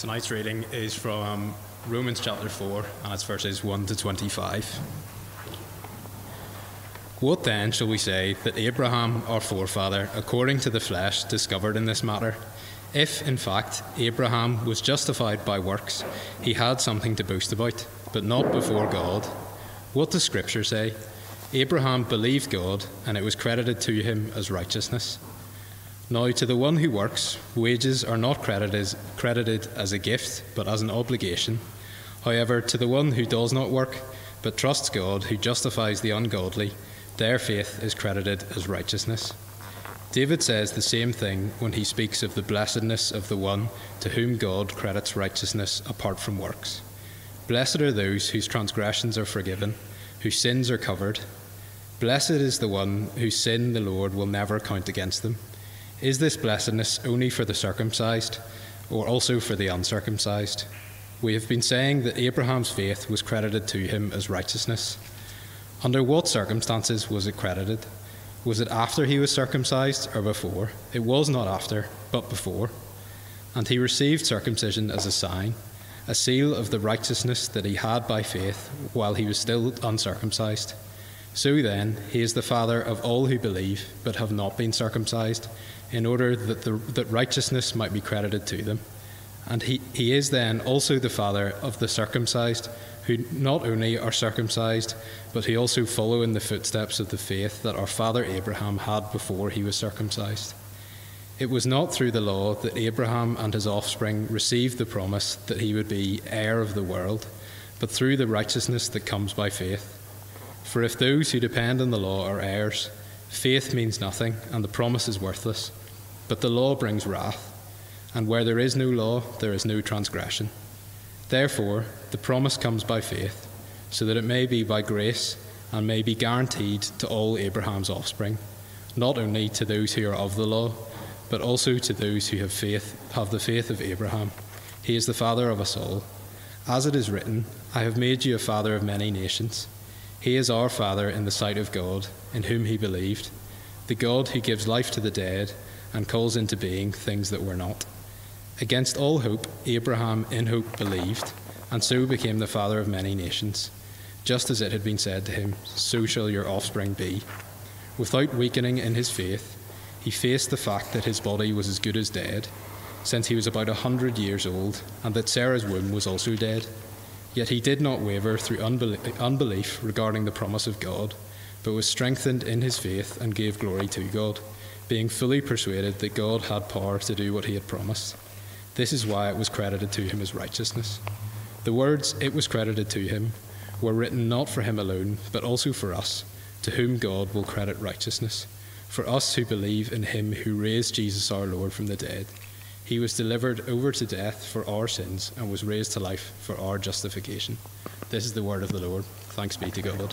Tonight's reading is from Romans chapter 4, and it's verses 1 to 25. What then shall we say that Abraham, our forefather, according to the flesh, discovered in this matter? If, in fact, Abraham was justified by works, he had something to boast about, but not before God. What does Scripture say? Abraham believed God, and it was credited to him as righteousness. Now, to the one who works, wages are not credited, credited as a gift, but as an obligation. However, to the one who does not work, but trusts God, who justifies the ungodly, their faith is credited as righteousness. David says the same thing when he speaks of the blessedness of the one to whom God credits righteousness apart from works. Blessed are those whose transgressions are forgiven, whose sins are covered. Blessed is the one whose sin the Lord will never count against them. Is this blessedness only for the circumcised, or also for the uncircumcised? We have been saying that Abraham's faith was credited to him as righteousness. Under what circumstances was it credited? Was it after he was circumcised or before? It was not after, but before. And he received circumcision as a sign, a seal of the righteousness that he had by faith while he was still uncircumcised. So then, he is the father of all who believe but have not been circumcised in order that, the, that righteousness might be credited to them. And he, he is then also the father of the circumcised, who not only are circumcised, but who also follow in the footsteps of the faith that our father Abraham had before he was circumcised. It was not through the law that Abraham and his offspring received the promise that he would be heir of the world, but through the righteousness that comes by faith. For if those who depend on the law are heirs, faith means nothing, and the promise is worthless. But the law brings wrath, and where there is no law, there is no transgression. Therefore, the promise comes by faith, so that it may be by grace and may be guaranteed to all Abraham's offspring, not only to those who are of the law, but also to those who have faith, have the faith of Abraham. He is the father of us all. As it is written, I have made you a father of many nations. He is our father in the sight of God, in whom he believed, the God who gives life to the dead and calls into being things that were not. Against all hope, Abraham in hope believed, and so became the father of many nations. Just as it had been said to him, so shall your offspring be. Without weakening in his faith, he faced the fact that his body was as good as dead, since he was about a hundred years old, and that Sarah's womb was also dead. Yet he did not waver through unbelief regarding the promise of God, but was strengthened in his faith and gave glory to God being fully persuaded that God had power to do what he had promised. This is why it was credited to him as righteousness. The words, it was credited to him, were written not for him alone, but also for us, to whom God will credit righteousness, for us who believe in him who raised Jesus our Lord from the dead. He was delivered over to death for our sins and was raised to life for our justification. This is the word of the Lord. Thanks be to God.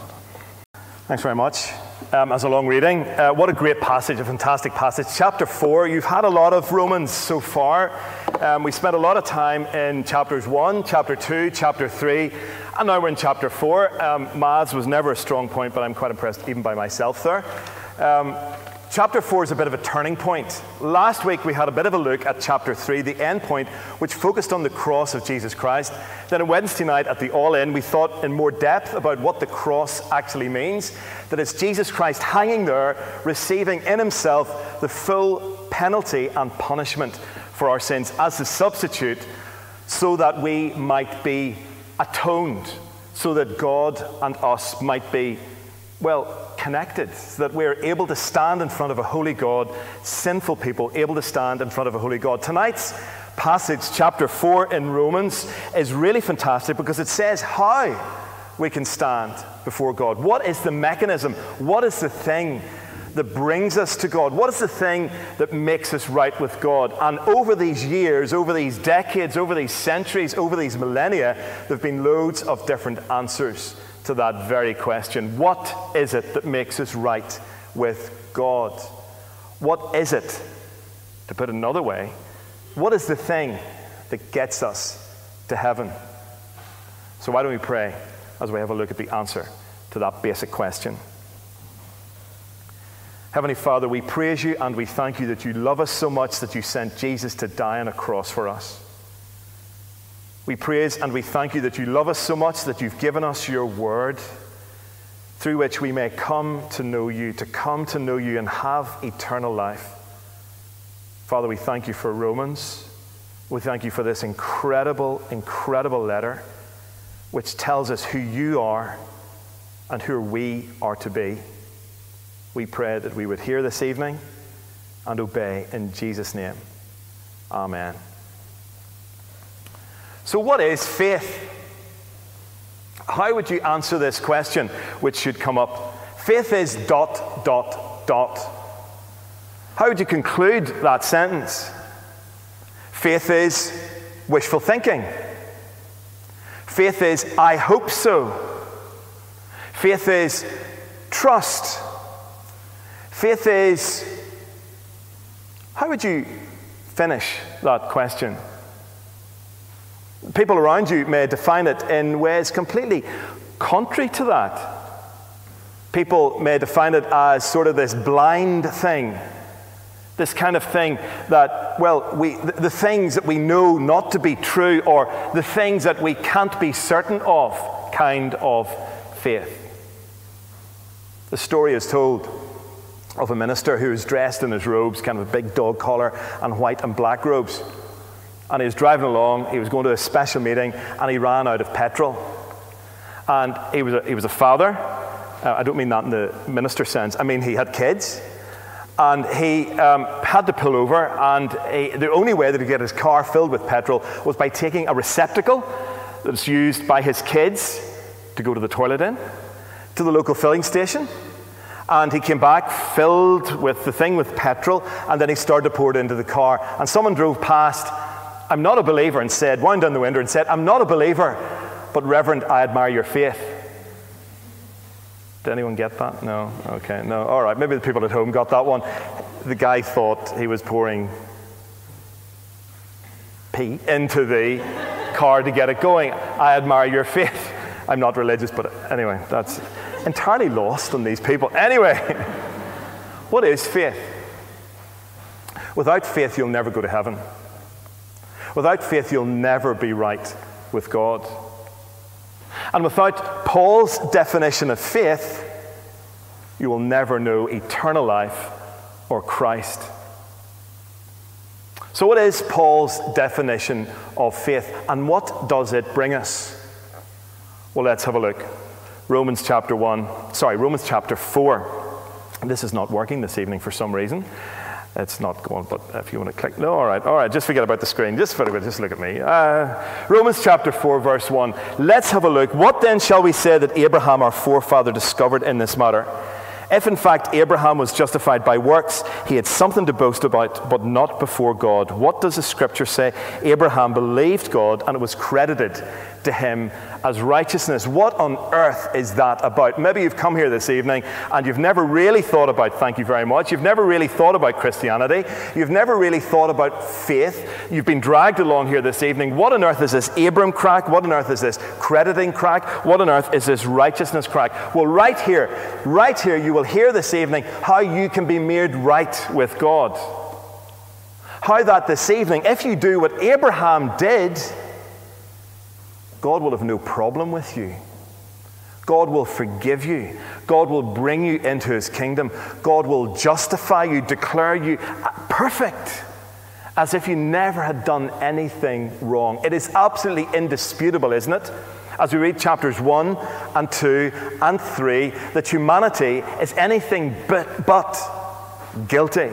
Thanks very much. Um, as a long reading, uh, what a great passage, a fantastic passage. Chapter 4, you've had a lot of Romans so far. Um, we spent a lot of time in chapters 1, chapter 2, chapter 3, and now we're in chapter 4. Um, Maths was never a strong point, but I'm quite impressed even by myself there. Um, Chapter 4 is a bit of a turning point. Last week we had a bit of a look at chapter 3, the end point, which focused on the cross of Jesus Christ. Then on Wednesday night at the All In, we thought in more depth about what the cross actually means that it's Jesus Christ hanging there, receiving in himself the full penalty and punishment for our sins as the substitute, so that we might be atoned, so that God and us might be, well, connected, so that we're able to stand in front of a holy God, sinful people able to stand in front of a holy God. Tonight's passage, chapter 4 in Romans, is really fantastic because it says how we can stand before God. What is the mechanism? What is the thing that brings us to God? What is the thing that makes us right with God? And over these years, over these decades, over these centuries, over these millennia, there have been loads of different answers to that very question. What is it that makes us right with God? What is it, to put it another way, what is the thing that gets us to heaven? So, why don't we pray as we have a look at the answer to that basic question? Heavenly Father, we praise you and we thank you that you love us so much that you sent Jesus to die on a cross for us. We praise and we thank you that you love us so much that you've given us your word through which we may come to know you, to come to know you and have eternal life. Father, we thank you for Romans. We thank you for this incredible, incredible letter which tells us who you are and who we are to be. We pray that we would hear this evening and obey in Jesus' name. Amen. So, what is faith? How would you answer this question, which should come up? Faith is dot, dot, dot. How would you conclude that sentence? Faith is wishful thinking. Faith is, I hope so. Faith is trust. Faith is, how would you finish that question? People around you may define it in ways completely contrary to that. People may define it as sort of this blind thing, this kind of thing that, well, we, the, the things that we know not to be true or the things that we can't be certain of kind of faith. The story is told of a minister who is dressed in his robes, kind of a big dog collar and white and black robes. And he was driving along, he was going to a special meeting, and he ran out of petrol. And he was a, he was a father. Uh, I don't mean that in the minister sense, I mean he had kids. And he um, had to pull over, and he, the only way that he could get his car filled with petrol was by taking a receptacle that's used by his kids to go to the toilet in, to the local filling station. And he came back filled with the thing with petrol, and then he started to pour it into the car. And someone drove past I'm not a believer, and said, wound down the window and said, I'm not a believer, but Reverend, I admire your faith. Did anyone get that? No? Okay, no. All right, maybe the people at home got that one. The guy thought he was pouring pee into the car to get it going. I admire your faith. I'm not religious, but anyway, that's entirely lost on these people. Anyway, what is faith? Without faith, you'll never go to heaven. Without faith, you'll never be right with God. And without Paul's definition of faith, you will never know eternal life or Christ. So, what is Paul's definition of faith, and what does it bring us? Well, let's have a look. Romans chapter 1, sorry, Romans chapter 4. This is not working this evening for some reason. It's not going, but if you want to click, no, all right, all right, just forget about the screen. Just forget, just look at me. Uh, Romans chapter 4, verse 1. Let's have a look. What then shall we say that Abraham, our forefather, discovered in this matter? If in fact Abraham was justified by works, he had something to boast about, but not before God. What does the scripture say? Abraham believed God, and it was credited to him as righteousness. What on earth is that about? Maybe you've come here this evening and you've never really thought about, thank you very much, you've never really thought about Christianity, you've never really thought about faith, you've been dragged along here this evening. What on earth is this Abram crack? What on earth is this crediting crack? What on earth is this righteousness crack? Well, right here, right here, you will hear this evening how you can be made right with God. How that this evening, if you do what Abraham did, God will have no problem with you. God will forgive you. God will bring you into his kingdom. God will justify you, declare you perfect, as if you never had done anything wrong. It is absolutely indisputable, isn't it? As we read chapters 1 and 2 and 3, that humanity is anything but, but guilty.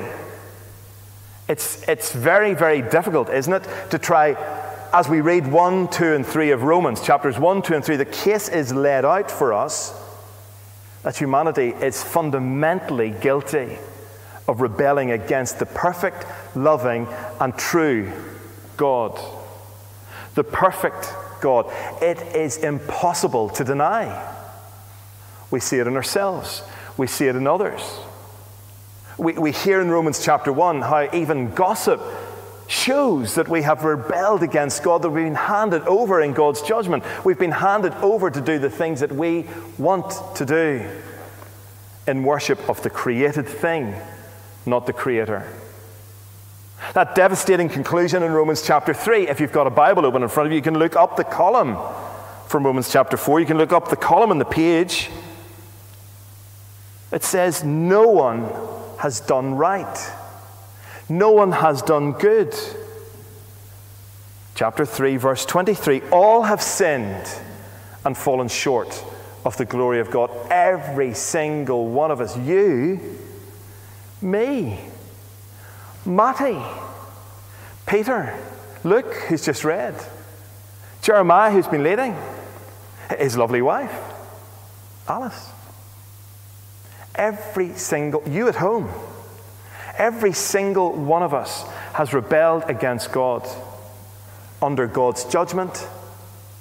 It's, it's very, very difficult, isn't it, to try as we read 1, 2, and 3 of Romans, chapters 1, 2, and 3, the case is laid out for us that humanity is fundamentally guilty of rebelling against the perfect, loving, and true God. The perfect God. It is impossible to deny. We see it in ourselves, we see it in others. We, we hear in Romans chapter 1 how even gossip shows that we have rebelled against God, that we've been handed over in God's judgment. We've been handed over to do the things that we want to do in worship of the created thing, not the Creator. That devastating conclusion in Romans chapter 3, if you've got a Bible open in front of you, you can look up the column from Romans chapter 4. You can look up the column on the page. It says, No one has done right, no one has done good. Chapter 3, verse 23 All have sinned and fallen short of the glory of God. Every single one of us. You, me, Matty, Peter, Luke, who's just read, Jeremiah, who's been leading, his lovely wife, Alice. Every single, you at home, every single one of us has rebelled against God under God's judgment,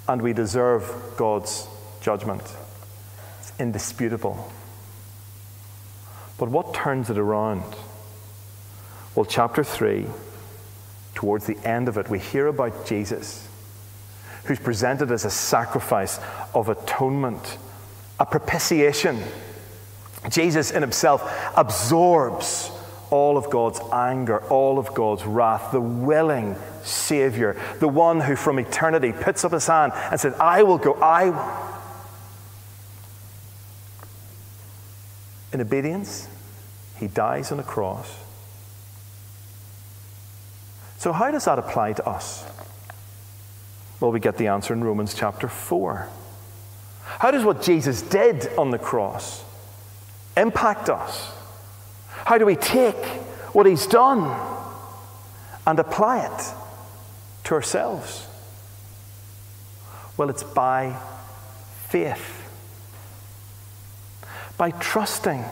and we deserve God's judgment. It's indisputable. But what turns it around? Well, chapter 3, towards the end of it, we hear about Jesus, who's presented as a sacrifice of atonement, a propitiation. Jesus in himself absorbs all of God's anger, all of God's wrath, the willing Savior, the one who from eternity puts up his hand and said, I will go, I will. In obedience, he dies on a cross. So, how does that apply to us? Well, we get the answer in Romans chapter 4. How does what Jesus did on the cross impact us? How do we take what he's done and apply it to ourselves? Well, it's by faith by trusting.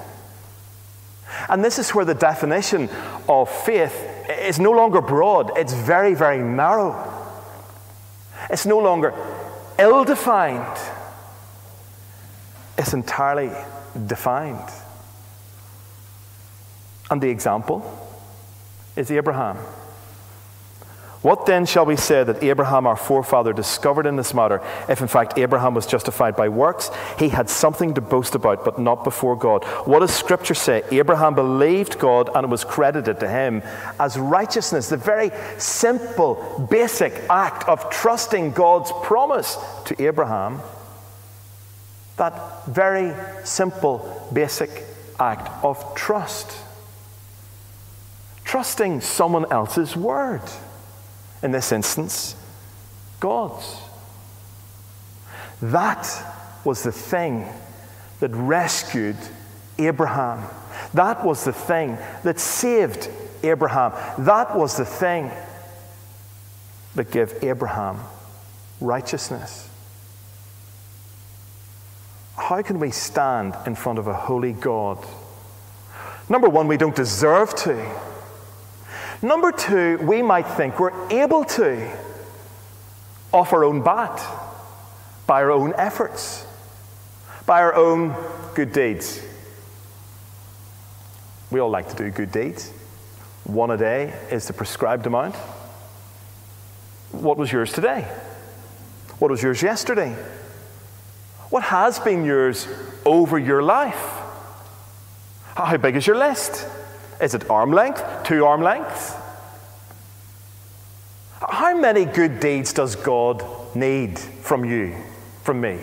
And this is where the definition of faith is no longer broad, it's very, very narrow. It's no longer ill defined, it's entirely defined. And the example is Abraham. What then shall we say that Abraham, our forefather, discovered in this matter, if in fact Abraham was justified by works? He had something to boast about, but not before God. What does Scripture say? Abraham believed God and it was credited to him as righteousness. The very simple, basic act of trusting God's promise to Abraham. That very simple, basic act of trust. Trusting someone else's word in this instance, God's. That was the thing that rescued Abraham. That was the thing that saved Abraham. That was the thing that gave Abraham righteousness. How can we stand in front of a holy God? Number one, we don't deserve to. Number two, we might think we're able to off our own bat, by our own efforts, by our own good deeds. We all like to do good deeds. One a day is the prescribed amount. What was yours today? What was yours yesterday? What has been yours over your life? How big is your list? Is it arm length? Two arm lengths? How many good deeds does God need from you, from me?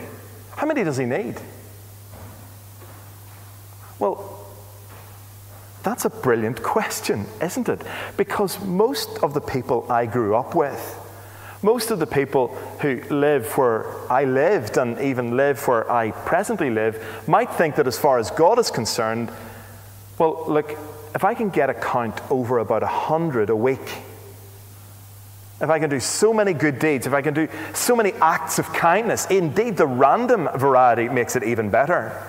How many does He need? Well, that's a brilliant question, isn't it? Because most of the people I grew up with, most of the people who live where I lived and even live where I presently live might think that as far as God is concerned, well, look, if I can get a count over about a hundred a week, if I can do so many good deeds, if I can do so many acts of kindness, indeed the random variety makes it even better,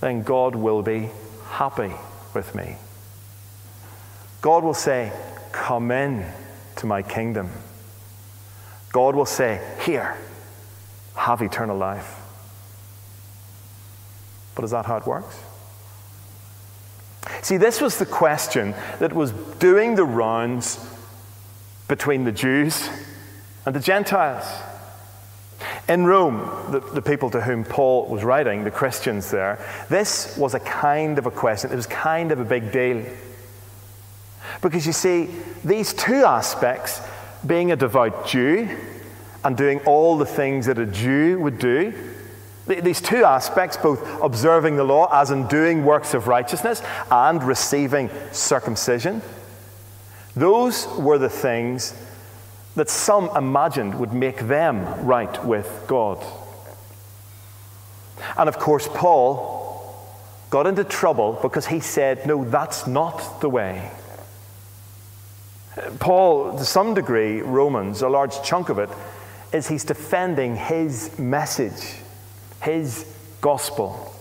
then God will be happy with me. God will say, Come in to my kingdom. God will say, Here, have eternal life. But is that how it works? See, this was the question that was doing the rounds between the Jews and the Gentiles. In Rome, the, the, people to whom Paul was writing, the Christians there, this was a kind of a question. It was kind of a big deal. Because you see, these two aspects, being a devout Jew and doing all the things that a Jew would do, these two aspects, both observing the law as in doing works of righteousness and receiving circumcision, those were the things that some imagined would make them right with God. And of course, Paul got into trouble because he said, No, that's not the way. Paul, to some degree, Romans, a large chunk of it, is he's defending his message, his gospel.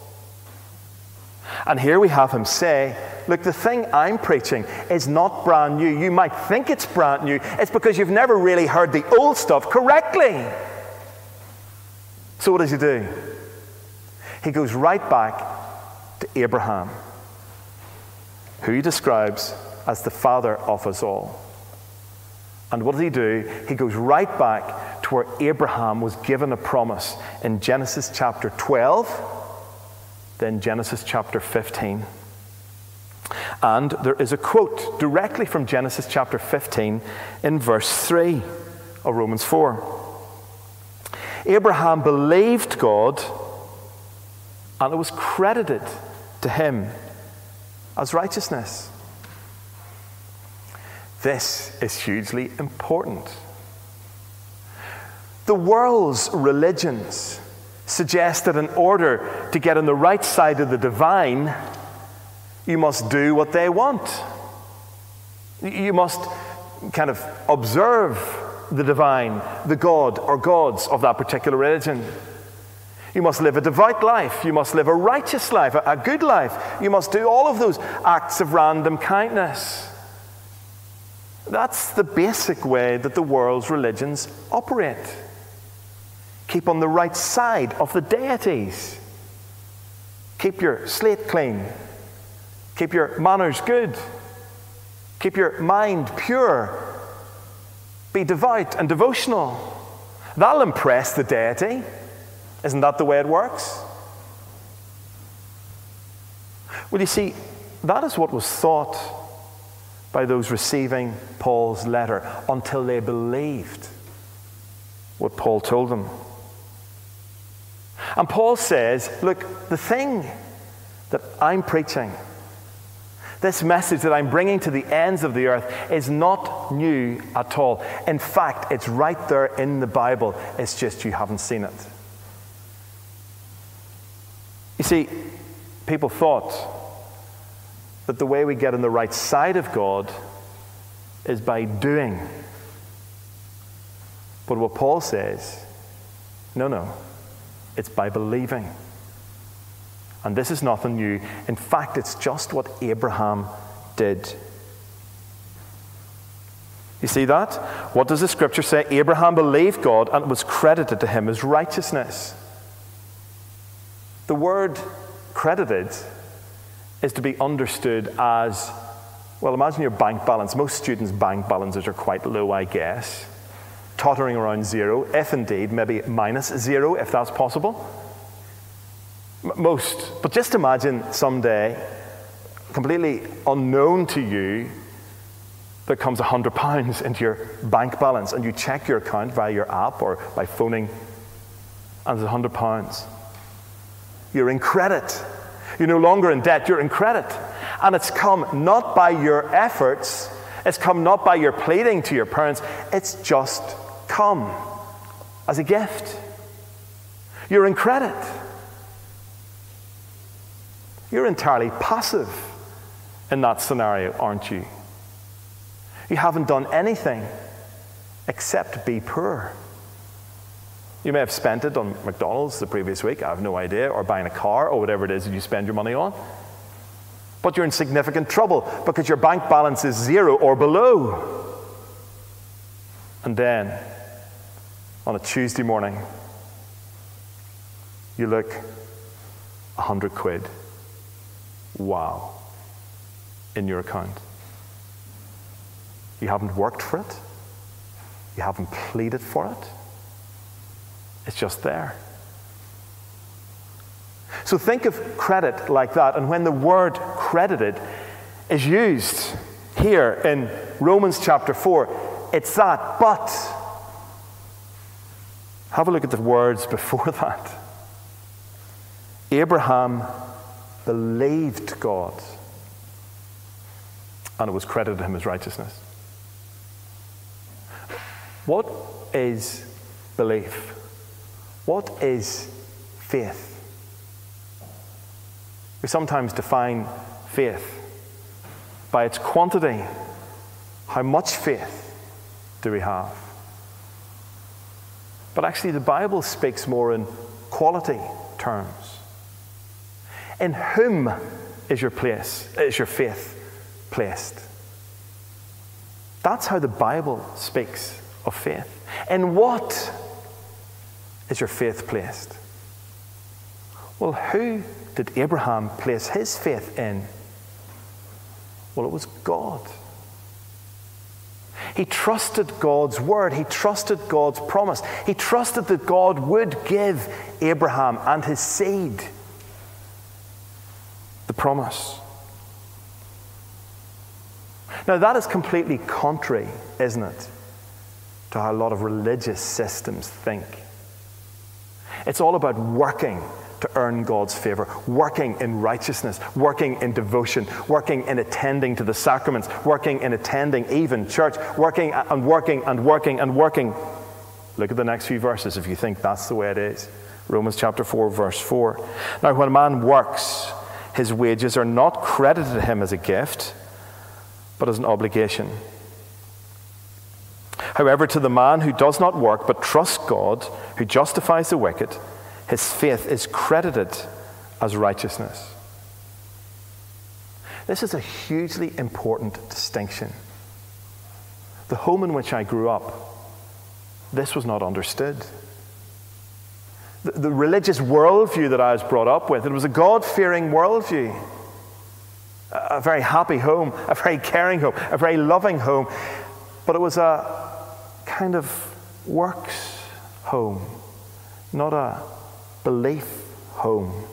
And here we have him say, Look, the thing I'm preaching is not brand new. You might think it's brand new. It's because you've never really heard the old stuff correctly. So, what does he do? He goes right back to Abraham, who he describes as the father of us all. And what does he do? He goes right back to where Abraham was given a promise in Genesis chapter 12 then Genesis chapter 15. And there is a quote directly from Genesis chapter 15 in verse 3 of Romans 4. Abraham believed God, and it was credited to him as righteousness. This is hugely important. The world's religions suggest that in order to get on the right side of the divine, you must do what they want. You must kind of observe the divine, the God or gods of that particular religion. You must live a devout life. You must live a righteous life, a, good life. You must do all of those acts of random kindness. That's the basic way that the world's religions operate. Keep on the right side of the deities. Keep your slate clean. Keep your manners good. Keep your mind pure. Be devout and devotional. That'll impress the deity. Isn't that the way it works? Well, you see, that is what was thought by those receiving Paul's letter until they believed what Paul told them. And Paul says, look, the thing that I'm preaching, this message that I'm bringing to the ends of the earth, is not new at all. In fact, it's right there in the Bible. It's just you haven't seen it. You see, people thought that the way we get on the right side of God is by doing. But what Paul says, no, no. It's by believing. And this is nothing new. In fact, it's just what Abraham did. You see that? What does the scripture say? Abraham believed God and it was credited to him as righteousness. The word credited is to be understood as well, imagine your bank balance. Most students' bank balances are quite low, I guess tottering around zero, if indeed maybe minus zero, if that's possible. Most. But just imagine someday, completely unknown to you, there comes £100 into your bank balance and you check your account via your app or by phoning, and there's £100. You're in credit. You're no longer in debt, you're in credit. And it's come not by your efforts, it's come not by your pleading to your parents, it's just come as a gift. You're in credit. You're entirely passive in that scenario, aren't you? You haven't done anything except be poor. You may have spent it on McDonald's the previous week, I have no idea, or buying a car, or whatever it is that you spend your money on. But you're in significant trouble because your bank balance is zero or below. And then on a Tuesday morning, you look, a hundred quid. Wow. In your account. You haven't worked for it. You haven't pleaded for it. It's just there. So think of credit like that, and when the word credited is used Here in Romans chapter 4, it's that, but. Have a look at the words before that. Abraham believed God, and it was credited to him as righteousness. What is belief? What is faith? We sometimes define faith by its quantity. How much faith do we have? But actually, the Bible speaks more in quality terms. In whom is your place, is your faith placed? That's how the Bible speaks of faith. In what is your faith placed? Well, who did Abraham place his faith in? Well, it was God. He trusted God's word. He trusted God's promise. He trusted that God would give Abraham and his seed the promise. Now, that is completely contrary, isn't it, to how a lot of religious systems think. It's all about working to earn God's favor, working in righteousness, working in devotion, working in attending to the sacraments, working in attending even church, working and working and working and working. Look at the next few verses if you think that's the way it is. Romans chapter 4, verse 4. Now, when a man works, his wages are not credited to him as a gift, but as an obligation. However, to the man who does not work but trusts God, who justifies the wicked, his faith is credited as righteousness. This is a hugely important distinction. The home in which I grew up, this was not understood. The, the religious worldview that I was brought up with, it was a God fearing worldview. A, a very happy home, a very caring home, a very loving home, but it was a kind of works home, not a belief home.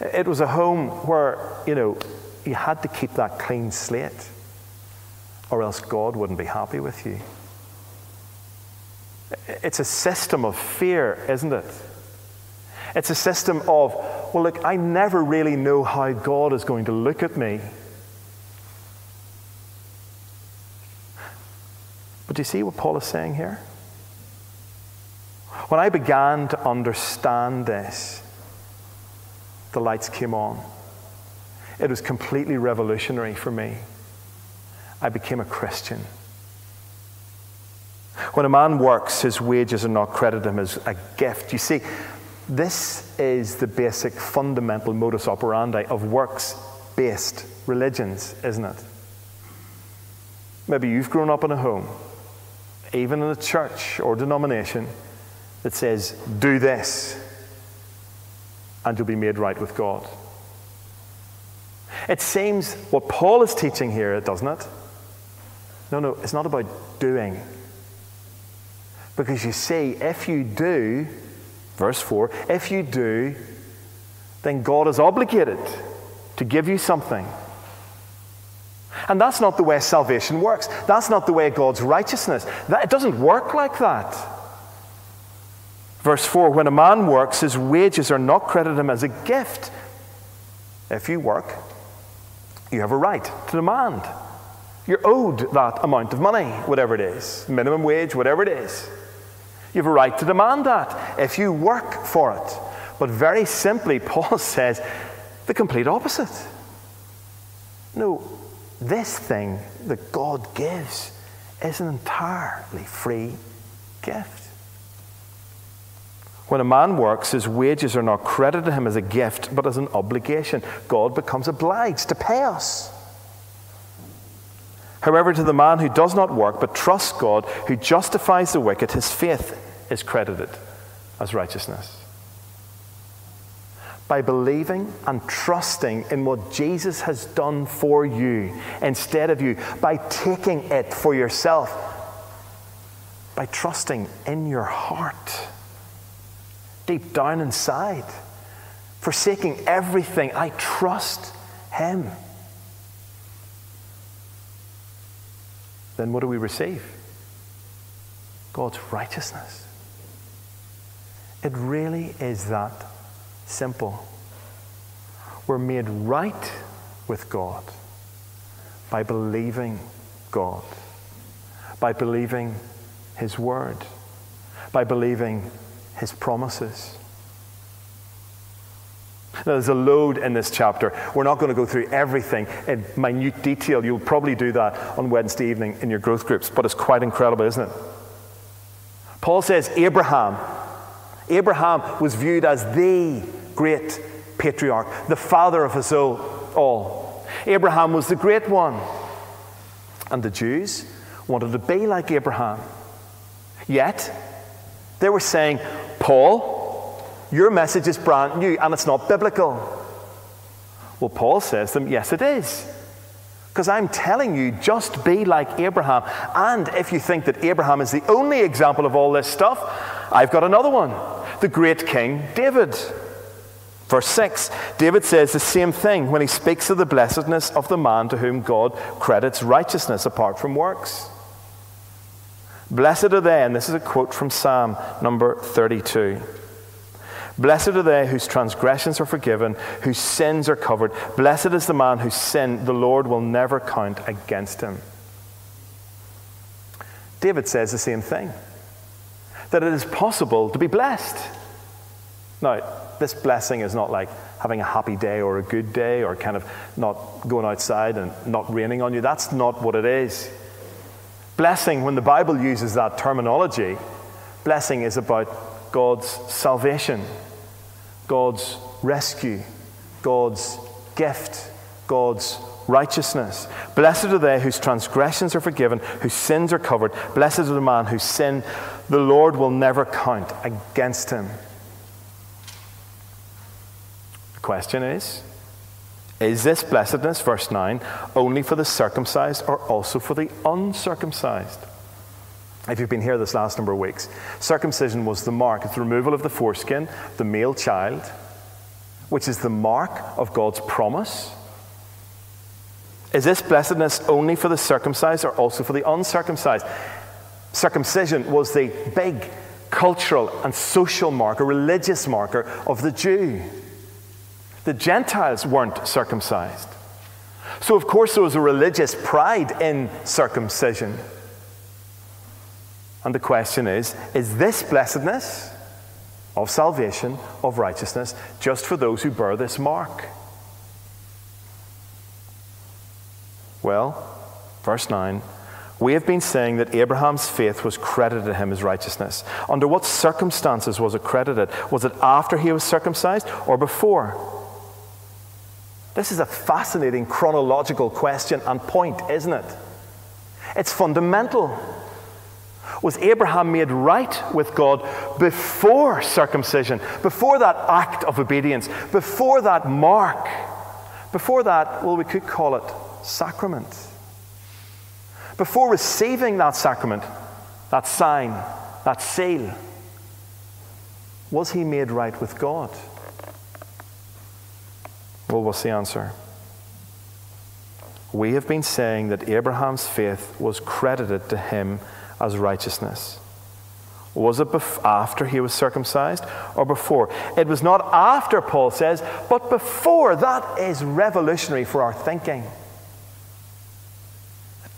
It was a home where, you know, you had to keep that clean slate, or else God wouldn't be happy with you. It's a system of fear, isn't it? It's a system of, well, look, I never really know how God is going to look at me. But do you see what Paul is saying here? When I began to understand this, the lights came on. It was completely revolutionary for me. I became a Christian. When a man works, his wages are not credited him as a gift. You see, this is the basic fundamental modus operandi of works based religions, isn't it? Maybe you've grown up in a home, even in a church or denomination that says, Do this, and you'll be made right with God. It seems what Paul is teaching here, doesn't it? No, no, it's not about doing. Because you see, if you do, verse 4, if you do, then God is obligated to give you something. And that's not the way salvation works. That's not the way God's righteousness. That, it doesn't work like that. Verse 4 When a man works, his wages are not credited him as a gift. If you work, you have a right to demand. You're owed that amount of money, whatever it is, minimum wage, whatever it is. You have a right to demand that if you work for it. But very simply, Paul says the complete opposite. No, this thing that God gives is an entirely free gift. When a man works, his wages are not credited to him as a gift, but as an obligation. God becomes obliged to pay us. However, to the man who does not work but trusts God, who justifies the wicked, his faith is credited as righteousness. By believing and trusting in what Jesus has done for you instead of you, by taking it for yourself, by trusting in your heart deep down inside. Forsaking everything, I trust Him. then what do we receive? God's righteousness. It really is that simple. We're made right with God by believing God, by believing His Word, by believing His promises. Now, there's a load in this chapter. We're not going to go through everything in minute detail. You'll probably do that on Wednesday evening in your growth groups, but it's quite incredible, isn't it? Paul says Abraham. Abraham was viewed as the great patriarch, the father of us all. Abraham was the great one. And the Jews wanted to be like Abraham. Yet, they were saying, Paul, your message is brand new and it's not biblical. Well, Paul says to them, Yes, it is. Because I'm telling you, just be like Abraham. And if you think that Abraham is the only example of all this stuff, I've got another one the great king David. Verse 6, David says the same thing when he speaks of the blessedness of the man to whom God credits righteousness apart from works. Blessed are they, and this is a quote from Psalm number 32. Blessed are they whose transgressions are forgiven, whose sins are covered. Blessed is the man whose sin the Lord will never count against him. David says the same thing that it is possible to be blessed. Now, this blessing is not like having a happy day or a good day or kind of not going outside and not raining on you. That's not what it is. Blessing, when the Bible uses that terminology, blessing is about God's salvation. God's rescue, God's gift, God's righteousness. Blessed are they whose transgressions are forgiven, whose sins are covered. Blessed is the man whose sin the Lord will never count against him. The question is Is this blessedness, verse 9, only for the circumcised or also for the uncircumcised? If you've been here this last number of weeks, circumcision was the mark, it's the removal of the foreskin, the male child, which is the mark of God's promise. Is this blessedness only for the circumcised or also for the uncircumcised? Circumcision was the big cultural and social marker, religious marker of the Jew. The Gentiles weren't circumcised. So, of course, there was a religious pride in circumcision. And the question is is this blessedness of salvation, of righteousness, just for those who bear this mark? Well, verse 9. We have been saying that Abraham's faith was credited to him as righteousness. Under what circumstances was it credited? Was it after he was circumcised or before? This is a fascinating chronological question and point, isn't it? It's fundamental. Was Abraham made right with God before circumcision, before that act of obedience, before that mark, before that, well, we could call it sacrament? Before receiving that sacrament, that sign, that seal, was he made right with God? Well, what's the answer? We have been saying that Abraham's faith was credited to him as righteousness. Was it bef- after he was circumcised or before? It was not after, Paul says, but before. That is revolutionary for our thinking.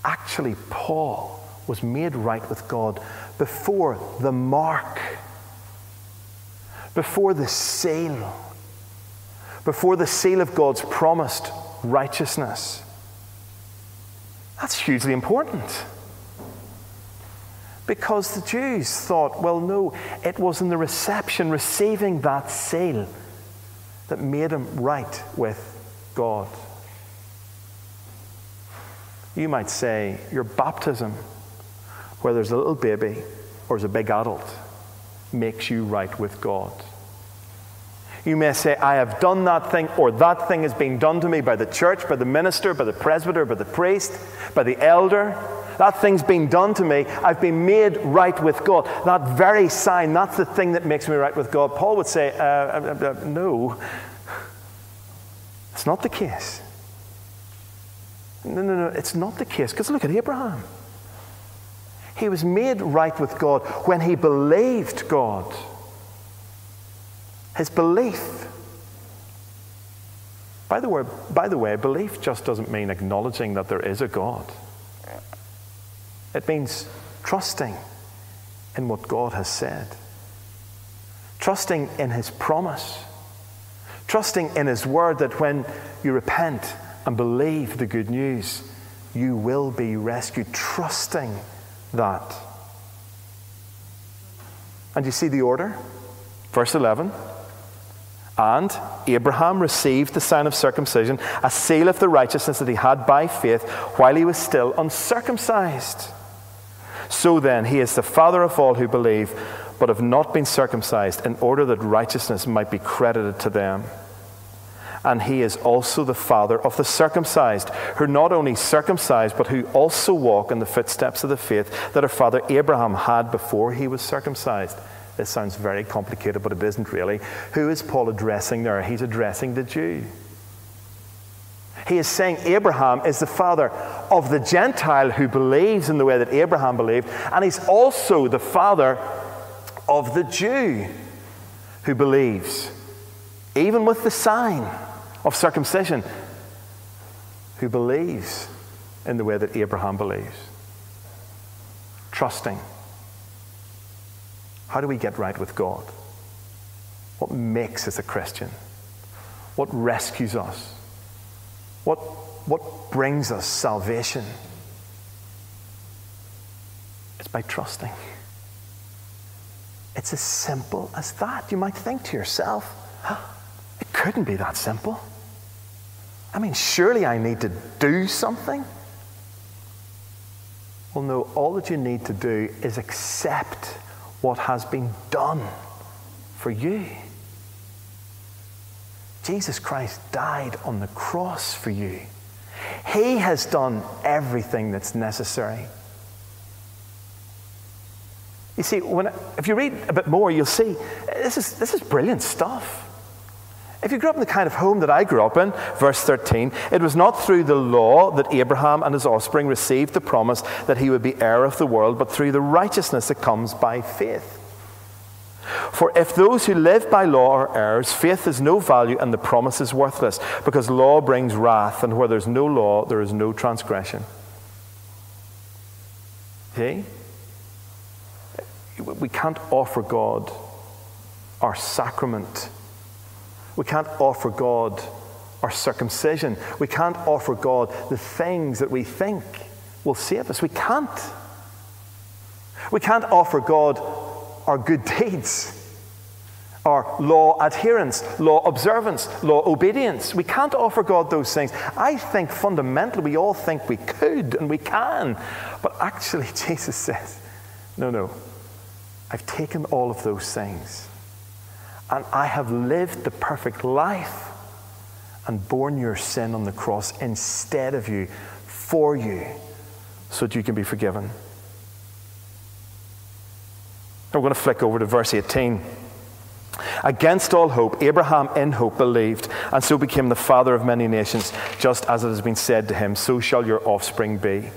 Actually, Paul was made right with God before the mark, before the seal, before the seal of God's promised righteousness. That's hugely important. Because the Jews thought, well, no, it was in the reception, receiving that seal, that made him right with God. You might say your baptism, whether there's a little baby or there's a big adult, makes you right with God. You may say, I have done that thing, or that thing has been done to me by the church, by the minister, by the presbyter, by the priest, by the elder. That thing's been done to me. I've been made right with God. That very sign, that's the thing that makes me right with God. Paul would say, uh, uh, uh, no, it's not the case. No, no, no, it's not the case. Because look at Abraham. He was made right with God when he believed God. His belief. By the, way, by the way, belief just doesn't mean acknowledging that there is a God. It means trusting in what God has said, trusting in His promise, trusting in His word that when you repent and believe the good news, you will be rescued, trusting that. And you see the order? Verse 11. And Abraham received the sign of circumcision, a seal of the righteousness that he had by faith while he was still uncircumcised. So then, he is the father of all who believe, but have not been circumcised, in order that righteousness might be credited to them. And he is also the father of the circumcised, who not only circumcised, but who also walk in the footsteps of the faith that our father Abraham had before he was circumcised. This sounds very complicated, but it isn't really. Who is Paul addressing there? He's addressing the Jew. He is saying Abraham is the father of the Gentile who believes in the way that Abraham believed, and he's also the father of the Jew who believes, even with the sign of circumcision, who believes in the way that Abraham believes. Trusting. How do we get right with God? What makes us a Christian? What rescues us? What, what brings us salvation? It's by trusting. It's as simple as that. You might think to yourself, it couldn't be that simple. I mean, surely I need to do something. Well, no, all that you need to do is accept what has been done for you. Jesus Christ died on the cross for you. He has done everything that's necessary. You see, when, if you read a bit more, you'll see this is, this is brilliant stuff. If you grew up in the kind of home that I grew up in, verse 13, it was not through the law that Abraham and his offspring received the promise that he would be heir of the world, but through the righteousness that comes by faith. For if those who live by law are heirs, faith has no value and the promise is worthless, because law brings wrath, and where there's no law, there is no transgression. See? We can't offer God our sacrament we can't offer God our circumcision. We can't offer God the things that we think will save us. We can't. We can't offer God our good deeds, our law adherence, law observance, law obedience. We can't offer God those things. I think fundamentally we all think we could and we can. But actually, Jesus says, no, no. I've taken all of those things and I have lived the perfect life and borne your sin on the cross instead of you, for you, so that you can be forgiven. Now we're going to flick over to verse 18. Against all hope, Abraham in hope believed, and so became the father of many nations, just as it has been said to him, So shall your offspring be.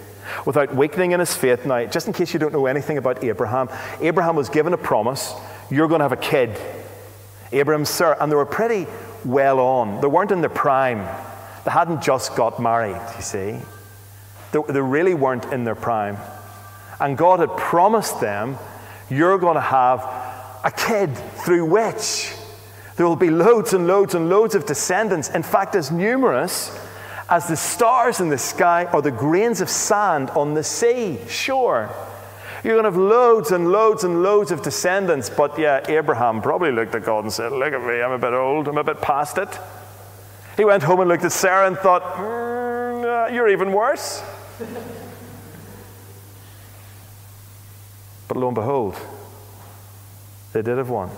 Without weakening in his faith, now, just in case you don't know anything about Abraham, Abraham was given a promise you're going to have a kid. Abraham's Sarah, and they were pretty well on. They weren't in their prime. They hadn't just got married, you see. They, they really weren't in their prime. And God had promised them, you're going to have a kid through which there will be loads and loads and loads of descendants. In fact, as numerous as the stars in the sky or the grains of sand on the sea. Sure. You're going to have loads and loads and loads of descendants. But yeah, Abraham probably looked at God and said, Look at me, I'm a bit old, I'm a bit past it. He went home and looked at Sarah and thought, mm, uh, You're even worse. but lo and behold, they did have one.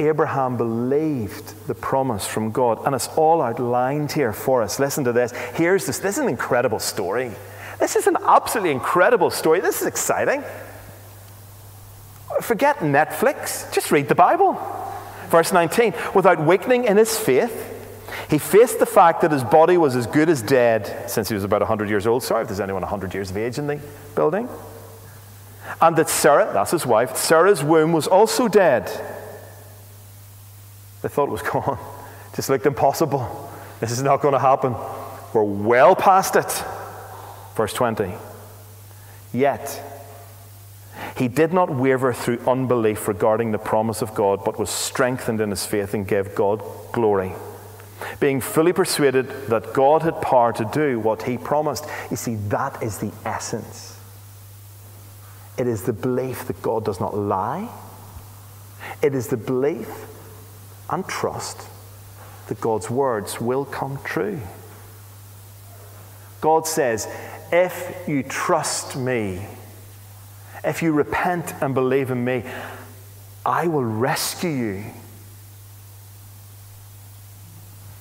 Abraham believed the promise from God, and it's all outlined here for us. Listen to this. Here's this. This is an incredible story. This is an absolutely incredible story. This is exciting. Forget Netflix, just read the Bible. Verse 19 without weakening in his faith, He faced the fact that his body was as good as dead since he was about 100 years old. Sorry if there's anyone 100 years of age in the building. And that Sarah, that's his wife, Sarah's womb was also dead. They thought it was gone. Just looked impossible. This is not going to happen. We're well past it. Verse 20. Yet, he did not waver through unbelief regarding the promise of God, but was strengthened in his faith and gave God glory, being fully persuaded that God had power to do what he promised. You see, that is the essence. It is the belief that God does not lie, it is the belief and trust that God's words will come true. God says, if you trust me, if you repent and believe in me, I will rescue you.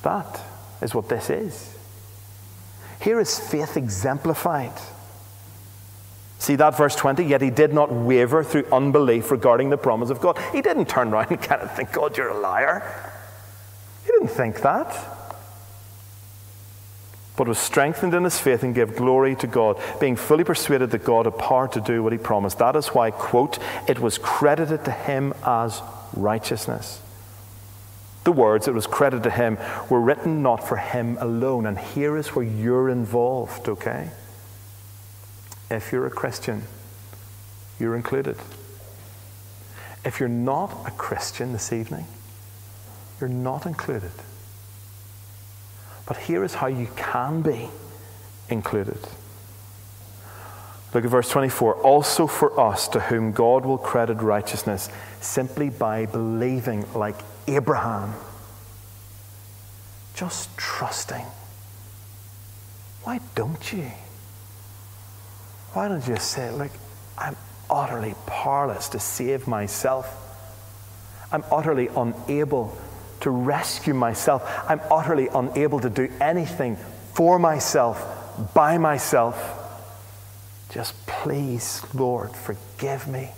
That is what this is. Here is faith exemplified. See that verse 20? Yet he did not waver through unbelief regarding the promise of God. He didn't turn around and kind of think, God, you're a liar. He didn't think that but was strengthened in his faith and gave glory to God, being fully persuaded that God had power to do what he promised. That is why, quote, it was credited to him as righteousness. The words it was credited to him were written not for him alone. And here is where you're involved, okay? If you're a Christian, you're included. If you're not a Christian this evening, you're not included. But here is how you can be included. Look at verse 24. Also for us, to whom God will credit righteousness simply by believing, like Abraham, just trusting. Why don't you? Why don't you say, Look, I'm utterly powerless to save myself? I'm utterly unable to rescue myself. I'm utterly unable to do anything for myself, by myself. Just please, Lord, forgive me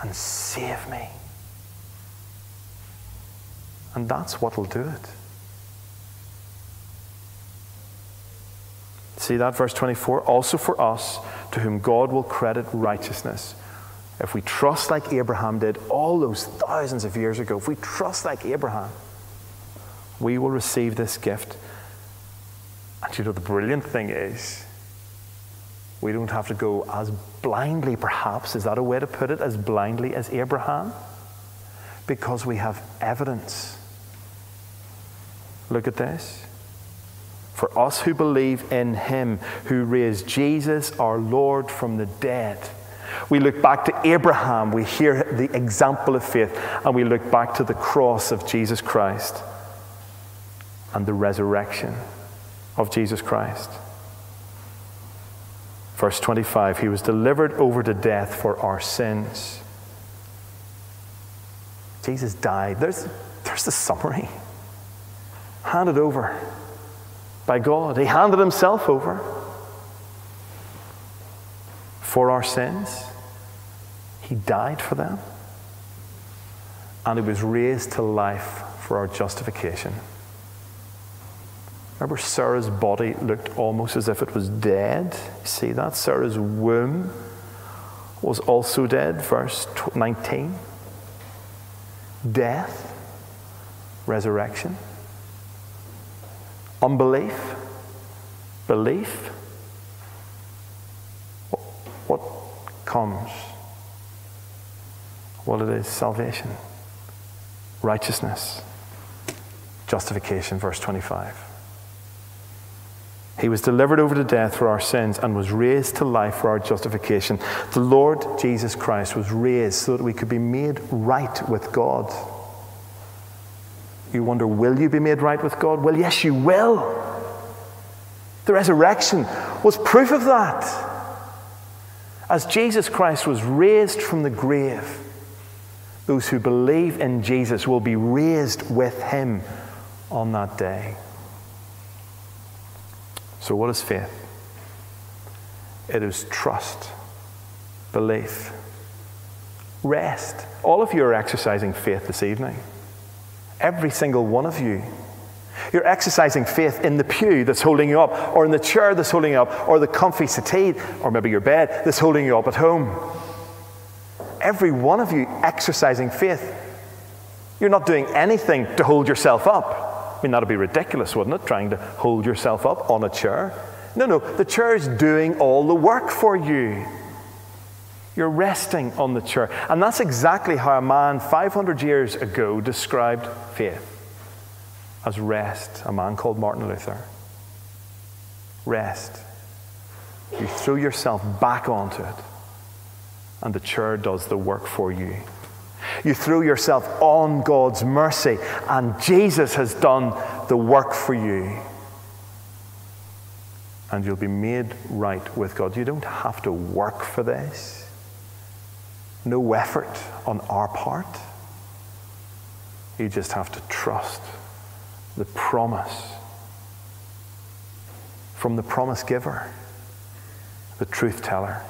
and save me. And that's what will do it. See that, verse 24? Also for us, to whom God will credit righteousness. If we trust like Abraham did all those thousands of years ago, if we trust like Abraham, we will receive this gift. And you know, the brilliant thing is, we don't have to go as blindly, perhaps, is that a way to put it, as blindly as Abraham? Because we have evidence. Look at this. For us who believe in him who raised Jesus, our Lord, from the dead. We look back to Abraham, we hear the example of faith, and we look back to the cross of Jesus Christ and the resurrection of Jesus Christ. Verse 25 He was delivered over to death for our sins. Jesus died. There's, there's the summary. Handed over by God. He handed himself over for our sins. He died for them. And he was raised to life for our justification. Remember, Sarah's body looked almost as if it was dead. See that? Sarah's womb was also dead. Verse 19. Death, resurrection, unbelief, belief. What comes? What it is salvation, righteousness, justification, verse 25. He was delivered over to death for our sins and was raised to life for our justification. The Lord Jesus Christ was raised so that we could be made right with God. You wonder, will you be made right with God? Well, yes, you will. The resurrection was proof of that. As Jesus Christ was raised from the grave, those who believe in Jesus will be raised with him on that day. So, what is faith? It is trust, belief, rest. All of you are exercising faith this evening. Every single one of you. You're exercising faith in the pew that's holding you up, or in the chair that's holding you up, or the comfy settee, or maybe your bed that's holding you up at home. Every one of you exercising faith. You're not doing anything to hold yourself up. Mean, that'd be ridiculous, wouldn't it? Trying to hold yourself up on a chair. No, no, the chair is doing all the work for you. You're resting on the chair. And that's exactly how a man 500 years ago described faith as rest, a man called Martin Luther. Rest. You throw yourself back onto it, and the chair does the work for you. You throw yourself on God's mercy, and Jesus has done the work for you. And you'll be made right with God. You don't have to work for this, no effort on our part. You just have to trust the promise from the promise giver, the truth teller.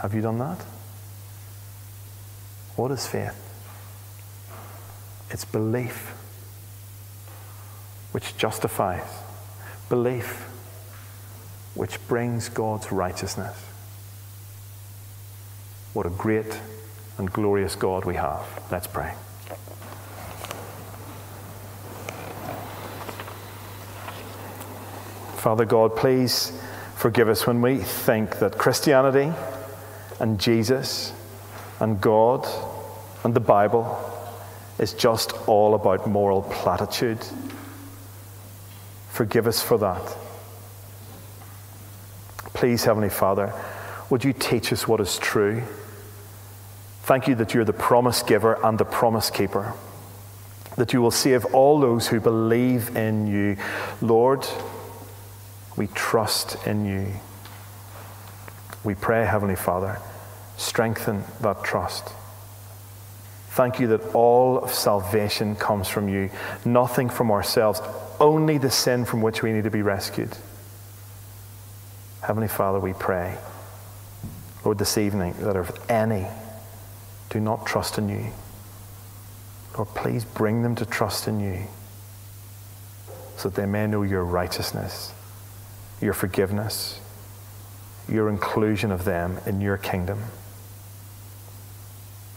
Have you done that? What is faith? It's belief which justifies, belief which brings God's righteousness. What a great and glorious God we have. Let's pray. Father God, please forgive us when we think that Christianity and Jesus and God and the Bible is just all about moral platitude. Forgive us for that. Please, Heavenly Father, would you teach us what is true? Thank you that you're the promise giver and the promise keeper, that you will save all those who believe in you. Lord, we trust in you. We pray, Heavenly Father, strengthen that trust. Thank you that all of salvation comes from you, nothing from ourselves, only the sin from which we need to be rescued. Heavenly Father, we pray, Lord, this evening, that if any do not trust in you, Lord, please bring them to trust in you so that they may know your righteousness your forgiveness, your inclusion of them in your kingdom.